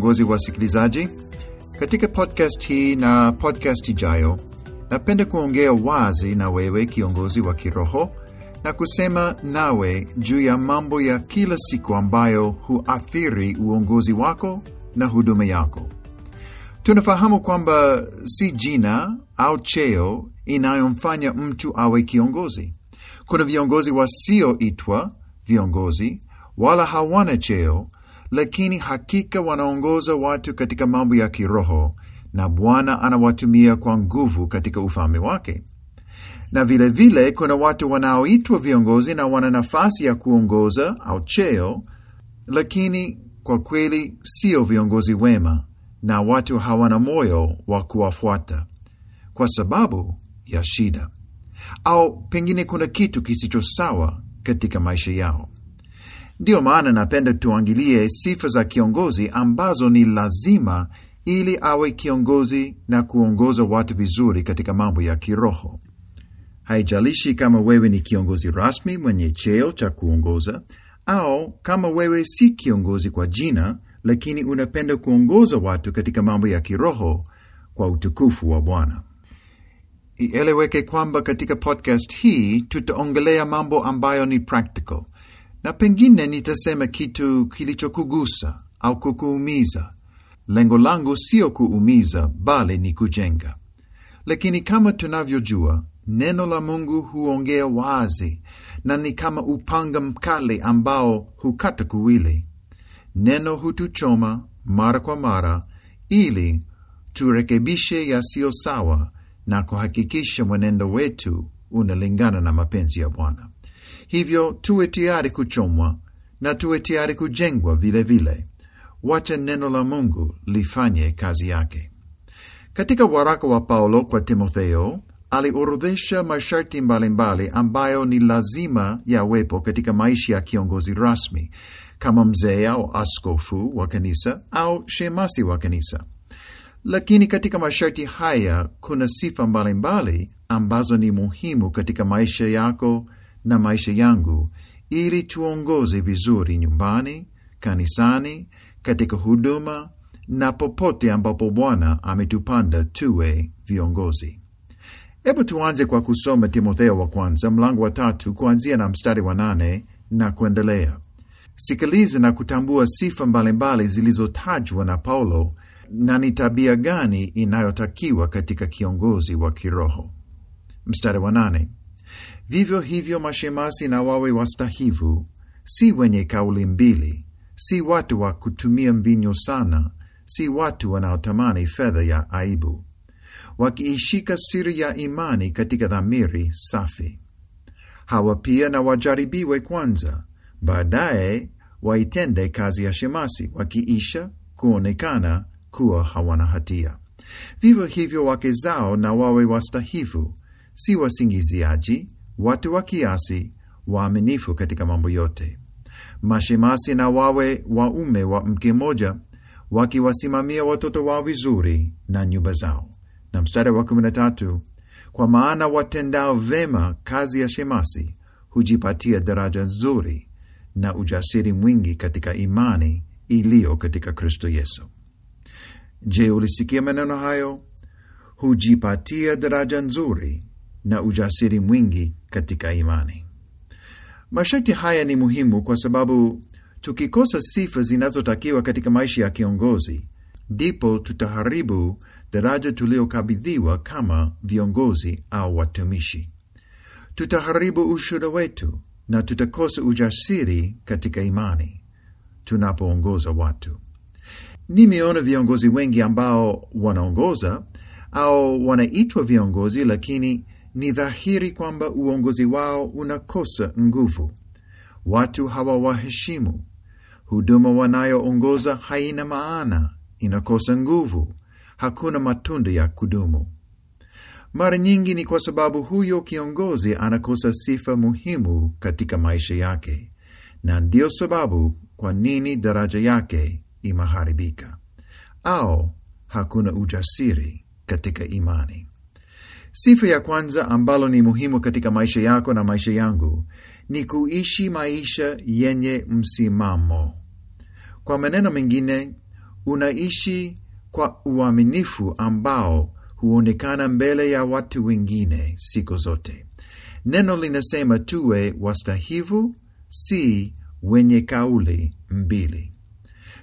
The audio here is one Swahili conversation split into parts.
Viongozi wasikilizaji. Katika podcast hii na podcast ijayo, napenda kuongea wazi na wewe kiongozi wa kiroho na kusema nawe juu ya mambo ya kila siku ambayo huathiri uongozi wako na huduma yako. Tunafahamu kwamba si jina au cheo inayomfanya mtu awe kiongozi. Kuna viongozi wasioitwa viongozi wala hawana cheo, lakini hakika wanaongoza watu katika mambo ya kiroho, na Bwana anawatumia kwa nguvu katika ufalme wake. Na vilevile vile, kuna watu wanaoitwa viongozi na wana nafasi ya kuongoza au cheo, lakini kwa kweli sio viongozi wema, na watu hawana moyo wa kuwafuata kwa sababu ya shida, au pengine kuna kitu kisicho sawa katika maisha yao. Ndiyo maana napenda tuangilie sifa za kiongozi ambazo ni lazima ili awe kiongozi na kuongoza watu vizuri katika mambo ya kiroho. Haijalishi kama wewe ni kiongozi rasmi mwenye cheo cha kuongoza au kama wewe si kiongozi kwa jina, lakini unapenda kuongoza watu katika mambo ya kiroho kwa utukufu wa Bwana. Ieleweke kwamba katika podcast hii tutaongelea mambo ambayo ni practical na pengine nitasema kitu kilichokugusa au kukuumiza. Lengo langu sio kuumiza, bali ni kujenga. Lakini kama tunavyojua, neno la Mungu huongea wazi na ni kama upanga mkali ambao hukata kuwili. Neno hutuchoma mara kwa mara ili turekebishe yasiyo sawa na kuhakikisha mwenendo wetu unalingana na mapenzi ya Bwana. Hivyo tuwe tayari kuchomwa na tuwe tayari kujengwa vilevile. Wacha neno la Mungu lifanye kazi yake. Katika waraka wa Paulo kwa Timotheo aliorodhesha masharti mbalimbali ambayo ni lazima yawepo katika maisha ya kiongozi rasmi kama mzee au askofu wa kanisa au shemasi wa kanisa. Lakini katika masharti haya kuna sifa mbalimbali ambazo ni muhimu katika maisha yako na maisha yangu ili tuongoze vizuri nyumbani, kanisani, katika huduma na popote ambapo Bwana ametupanda tuwe viongozi. Hebu tuanze kwa kusoma Timotheo wa kwanza mlango wa tatu kuanzia na mstari wa nane na kuendelea. Sikiliza na kutambua sifa mbalimbali zilizotajwa na Paulo na ni tabia gani inayotakiwa katika kiongozi wa kiroho. Mstari wa nane. Vivyo hivyo mashemasi na wawe wastahivu, si wenye kauli mbili, si watu wa kutumia mvinyo sana, si watu wanaotamani fedha ya aibu, wakiishika siri ya imani katika dhamiri safi. Hawa pia na wajaribiwe kwanza, baadaye waitende kazi ya shemasi, wakiisha kuonekana kuwa hawana hatia. Vivyo hivyo wake zao na wawe wastahivu, si wasingiziaji watu wa kiasi, waaminifu katika mambo yote. Mashemasi na wawe waume wa mke mmoja, wakiwasimamia watoto wao vizuri na nyumba zao. Na mstari wa kumi na tatu, kwa maana watendao vema kazi ya shemasi hujipatia daraja nzuri na ujasiri mwingi katika imani iliyo katika Kristo Yesu. Je, ulisikia maneno hayo? Hujipatia daraja nzuri na ujasiri mwingi katika imani. Masharti haya ni muhimu kwa sababu tukikosa sifa zinazotakiwa katika maisha ya kiongozi, ndipo tutaharibu daraja tuliokabidhiwa kama viongozi au watumishi. Tutaharibu ushuhuda wetu na tutakosa ujasiri katika imani tunapoongoza watu. Nimeona viongozi wengi ambao wanaongoza au wanaitwa viongozi, lakini ni dhahiri kwamba uongozi wao unakosa nguvu. Watu hawawaheshimu. Huduma wanayoongoza haina maana, inakosa nguvu, hakuna matunda ya kudumu. Mara nyingi ni kwa sababu huyo kiongozi anakosa sifa muhimu katika maisha yake, na ndiyo sababu kwa nini daraja yake imeharibika, au hakuna ujasiri katika imani. Sifa ya kwanza ambalo ni muhimu katika maisha yako na maisha yangu ni kuishi maisha yenye msimamo. Kwa maneno mengine, unaishi kwa uaminifu ambao huonekana mbele ya watu wengine siku zote. Neno linasema tuwe wastahivu, si wenye kauli mbili.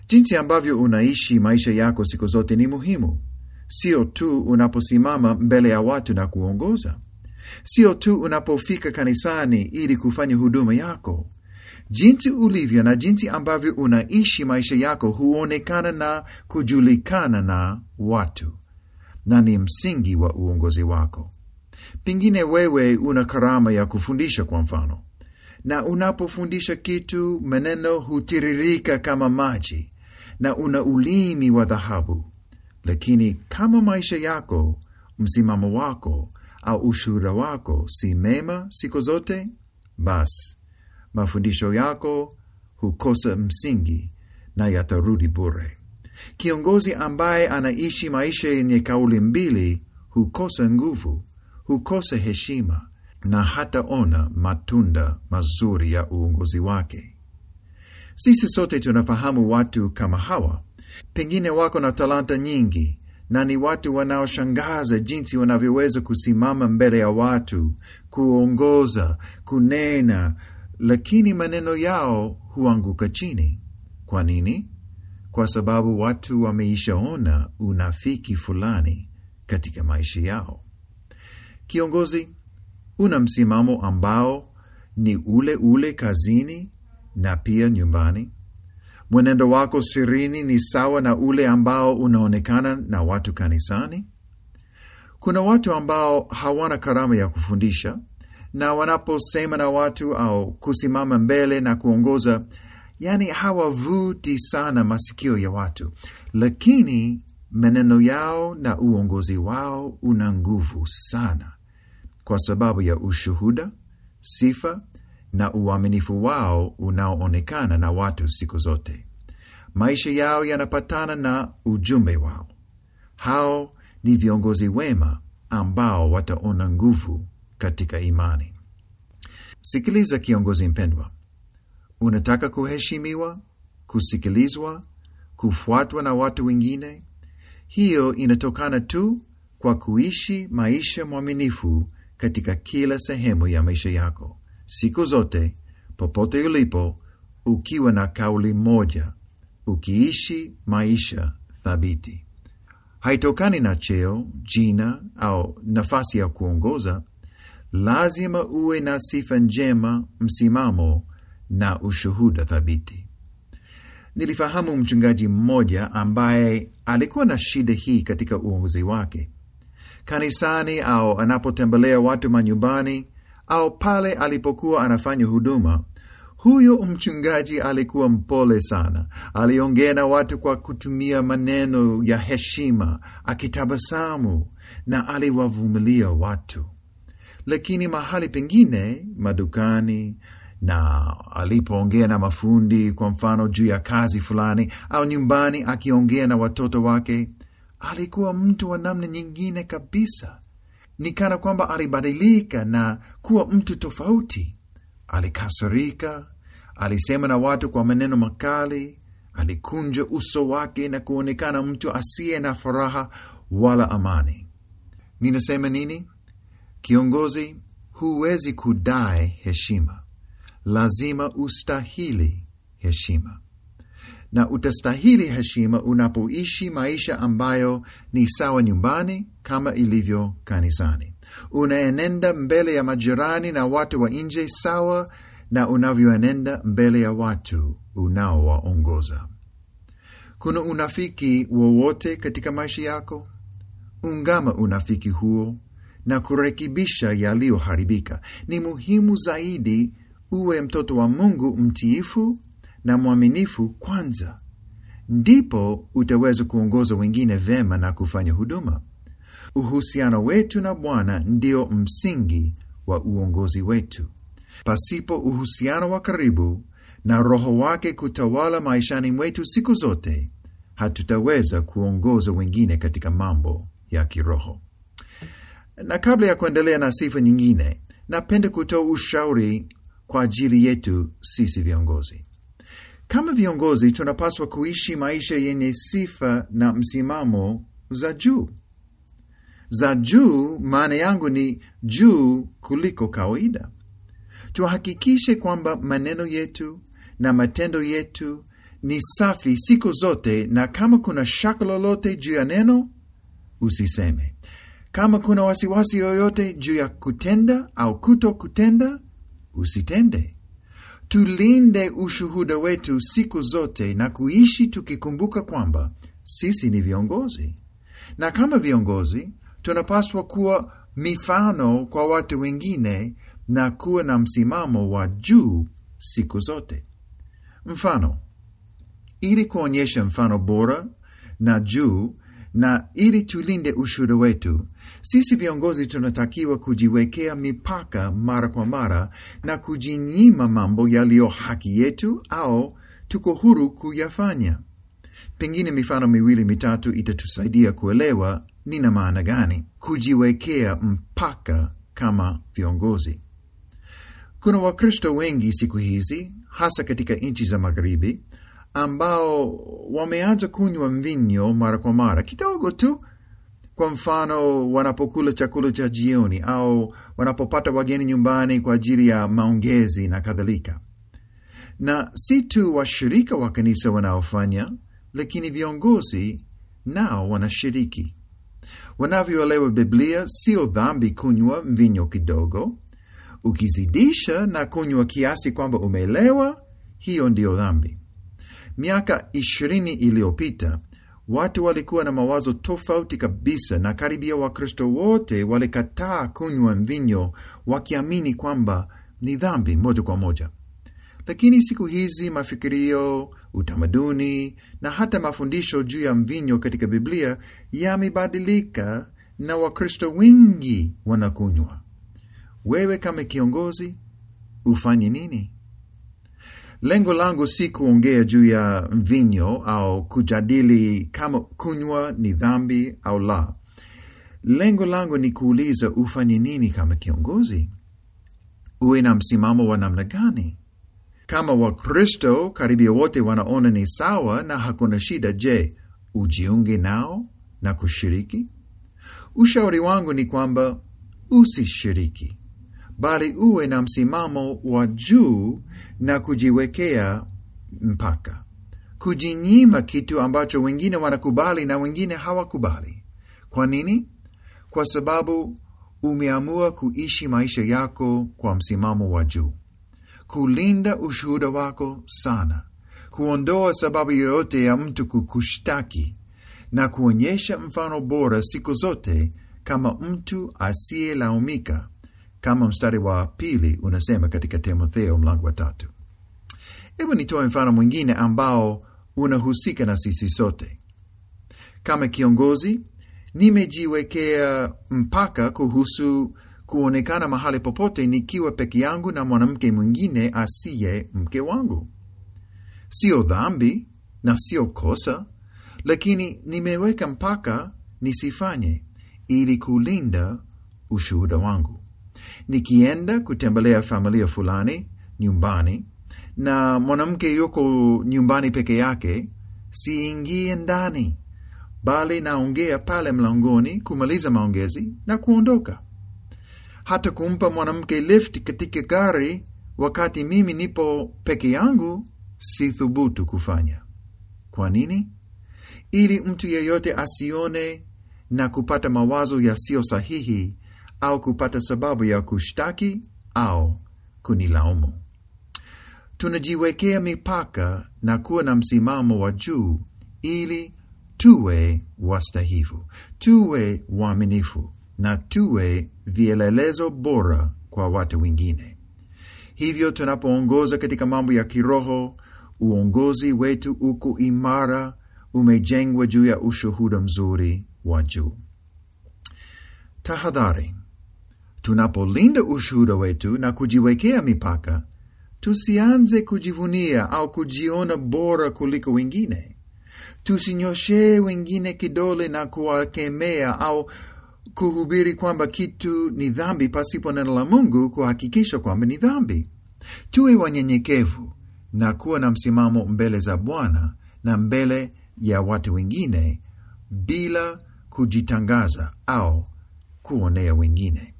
Jinsi ambavyo unaishi maisha yako siku zote ni muhimu, sio tu unaposimama mbele ya watu na kuongoza, sio tu unapofika kanisani ili kufanya huduma yako. Jinsi ulivyo na jinsi ambavyo unaishi maisha yako huonekana na kujulikana na watu, na ni msingi wa uongozi wako. Pengine wewe una karama ya kufundisha kwa mfano, na unapofundisha kitu maneno hutiririka kama maji, na una ulimi wa dhahabu. Lakini kama maisha yako, msimamo wako au ushuhuda wako si mema siku zote, basi mafundisho yako hukosa msingi na yatarudi bure. Kiongozi ambaye anaishi maisha yenye kauli mbili hukosa nguvu, hukosa heshima na hataona matunda mazuri ya uongozi wake. Sisi sote tunafahamu watu kama hawa. Pengine wako na talanta nyingi na ni watu wanaoshangaza jinsi wanavyoweza kusimama mbele ya watu, kuongoza, kunena, lakini maneno yao huanguka chini. Kwa nini? Kwa sababu watu wameishaona unafiki fulani katika maisha yao. Kiongozi, una msimamo ambao ni ule ule kazini na pia nyumbani. Mwenendo wako sirini ni sawa na ule ambao unaonekana na watu kanisani. Kuna watu ambao hawana karama ya kufundisha, na wanaposema na watu au kusimama mbele na kuongoza, yani hawavuti sana masikio ya watu, lakini maneno yao na uongozi wao una nguvu sana kwa sababu ya ushuhuda, sifa na uaminifu wao unaoonekana na watu siku zote. Maisha yao yanapatana na ujumbe wao. Hao ni viongozi wema ambao wataona nguvu katika imani. Sikiliza kiongozi mpendwa, unataka kuheshimiwa, kusikilizwa, kufuatwa na watu wengine? Hiyo inatokana tu kwa kuishi maisha mwaminifu katika kila sehemu ya maisha yako, siku zote, popote ulipo, ukiwa na kauli moja, ukiishi maisha thabiti. Haitokani na cheo, jina au nafasi ya kuongoza. Lazima uwe na sifa njema, msimamo na ushuhuda thabiti. Nilifahamu mchungaji mmoja ambaye alikuwa na shida hii katika uongozi wake kanisani au anapotembelea watu manyumbani au pale alipokuwa anafanya huduma. Huyo mchungaji alikuwa mpole sana, aliongea na watu kwa kutumia maneno ya heshima, akitabasamu na aliwavumilia watu. Lakini mahali pengine, madukani na alipoongea na mafundi, kwa mfano juu ya kazi fulani, au nyumbani akiongea na watoto wake, alikuwa mtu wa namna nyingine kabisa. Ni kana kwamba alibadilika na kuwa mtu tofauti. Alikasirika, alisema na watu kwa maneno makali, alikunja uso wake na kuonekana mtu asiye na furaha wala amani. Ninasema nini? Kiongozi, huwezi kudai heshima, lazima ustahili heshima na utastahili heshima unapoishi maisha ambayo ni sawa nyumbani kama ilivyo kanisani. Unaenenda mbele ya majirani na watu wa nje sawa na unavyoenenda mbele ya watu unaowaongoza. Kuna unafiki wowote katika maisha yako? Ungama unafiki huo na kurekebisha yaliyoharibika. Ni muhimu zaidi uwe mtoto wa Mungu mtiifu na mwaminifu kwanza, ndipo utaweza kuongoza wengine vema na kufanya huduma. Uhusiano wetu na Bwana ndio msingi wa uongozi wetu. Pasipo uhusiano wa karibu na Roho wake kutawala maishani mwetu siku zote, hatutaweza kuongoza wengine katika mambo ya kiroho. Na kabla ya kuendelea na sifa nyingine, napenda kutoa ushauri kwa ajili yetu sisi viongozi. Kama viongozi, tunapaswa kuishi maisha yenye sifa na msimamo za juu. Za juu maana yangu ni juu kuliko kawaida. Tuhakikishe kwamba maneno yetu na matendo yetu ni safi siku zote, na kama kuna shaka lolote juu ya neno, usiseme. Kama kuna wasiwasi yoyote juu ya kutenda au kuto kutenda, usitende. Tulinde ushuhuda wetu siku zote na kuishi tukikumbuka kwamba sisi ni viongozi, na kama viongozi tunapaswa kuwa mifano kwa watu wengine na kuwa na msimamo wa juu siku zote. Mfano, ili kuonyesha mfano bora na juu na ili tulinde ushuru wetu, sisi viongozi tunatakiwa kujiwekea mipaka mara kwa mara na kujinyima mambo yaliyo haki yetu au tuko huru kuyafanya. Pengine mifano miwili mitatu itatusaidia kuelewa nina maana gani kujiwekea mpaka kama viongozi. Kuna Wakristo wengi siku hizi, hasa katika nchi za Magharibi, ambao wameanza kunywa mvinyo mara kwa mara kidogo tu. Kwa mfano, wanapokula chakula cha jioni au wanapopata wageni nyumbani kwa ajili ya maongezi na kadhalika. Na si tu washirika wa kanisa wanaofanya, lakini viongozi nao wanashiriki. Wanavyoelewa Biblia, sio dhambi kunywa mvinyo kidogo. Ukizidisha na kunywa kiasi kwamba umeelewa, hiyo ndiyo dhambi. Miaka ishirini iliyopita watu walikuwa na mawazo tofauti kabisa, na karibia Wakristo wote walikataa kunywa mvinyo wakiamini kwamba ni dhambi moja kwa moja. Lakini siku hizi mafikirio, utamaduni na hata mafundisho juu ya mvinyo katika Biblia yamebadilika na Wakristo wengi wanakunywa. Wewe kama kiongozi ufanye nini? Lengo langu si kuongea juu ya mvinyo au kujadili kama kunywa ni dhambi au la. Lengo langu ni kuuliza ufanye nini kama kiongozi? Uwe na msimamo wa namna gani? Kama Wakristo karibia wote wanaona ni sawa na hakuna shida, je, ujiunge nao na kushiriki? Ushauri wangu ni kwamba usishiriki, bali uwe na msimamo wa juu na kujiwekea mpaka, kujinyima kitu ambacho wengine wanakubali na wengine hawakubali. Kwa nini? Kwa sababu umeamua kuishi maisha yako kwa msimamo wa juu, kulinda ushuhuda wako sana, kuondoa sababu yoyote ya mtu kukushtaki na kuonyesha mfano bora siku zote kama mtu asiyelaumika kama mstari wa pili unasema katika Timotheo mlango wa tatu. Hebu nitoe mfano mwingine ambao unahusika na sisi sote. Kama kiongozi, nimejiwekea mpaka kuhusu kuonekana mahali popote nikiwa peke yangu na mwanamke mwingine asiye mke wangu. Sio dhambi na sio kosa, lakini nimeweka mpaka nisifanye ili kulinda ushuhuda wangu. Nikienda kutembelea familia fulani nyumbani na mwanamke yuko nyumbani peke yake, siingie ndani, bali naongea pale mlangoni kumaliza maongezi na kuondoka. Hata kumpa mwanamke lift katika gari wakati mimi nipo peke yangu, si thubutu kufanya. Kwa nini? Ili mtu yeyote asione na kupata mawazo yasiyo sahihi au kupata sababu ya kushtaki au kunilaumu. Tunajiwekea mipaka na kuwa na msimamo wa juu ili tuwe wastahivu, tuwe waaminifu na tuwe vielelezo bora kwa watu wengine. Hivyo tunapoongoza katika mambo ya kiroho, uongozi wetu uko imara, umejengwa juu ya ushuhuda mzuri wa juu. Tahadhari: tunapolinda ushuhuda wetu na kujiwekea mipaka, tusianze kujivunia au kujiona bora kuliko wengine. Tusinyoshee wengine kidole na kuwakemea au kuhubiri kwamba kitu ni dhambi pasipo neno la Mungu kuhakikisha kwamba ni dhambi. Tuwe wanyenyekevu na kuwa na msimamo mbele za Bwana na mbele ya watu wengine bila kujitangaza au kuonea wengine.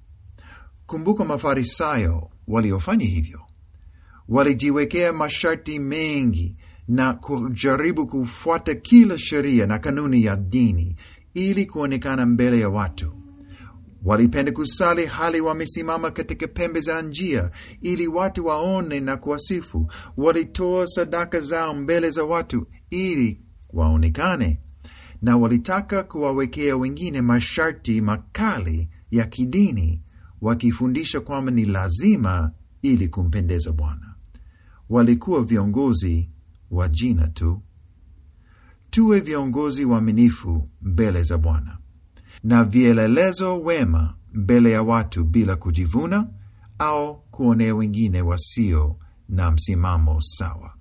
Kumbuka Mafarisayo waliofanya hivyo, walijiwekea masharti mengi na kujaribu kufuata kila sheria na kanuni ya dini ili kuonekana mbele ya watu. Walipenda kusali hali wamesimama katika pembe za njia ili watu waone na kuwasifu. Walitoa sadaka zao mbele za watu ili waonekane, na walitaka kuwawekea wengine masharti makali ya kidini, wakifundisha kwamba ni lazima ili kumpendeza Bwana. Walikuwa viongozi wa jina tu. Tuwe viongozi waaminifu mbele za Bwana na vielelezo wema mbele ya watu bila kujivuna au kuonea wengine wasio na msimamo sawa.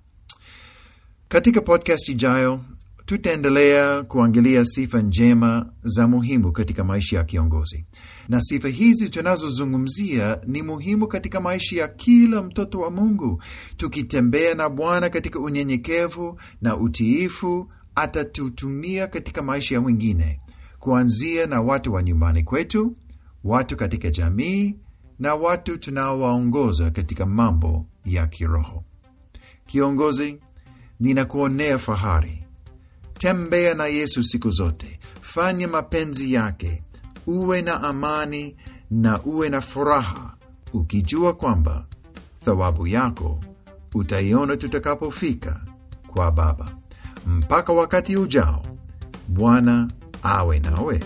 Katika podcast ijayo tutaendelea kuangalia sifa njema za muhimu katika maisha ya kiongozi, na sifa hizi tunazozungumzia ni muhimu katika maisha ya kila mtoto wa Mungu. Tukitembea na Bwana katika unyenyekevu na utiifu, atatutumia katika maisha ya wengine, kuanzia na watu wa nyumbani kwetu, watu katika jamii na watu tunaowaongoza katika mambo ya kiroho. Kiongozi, ninakuonea fahari. Tembea na Yesu siku zote, fanya mapenzi yake, uwe na amani na uwe na furaha, ukijua kwamba thawabu yako utaiona tutakapofika kwa Baba. Mpaka wakati ujao, Bwana awe nawe.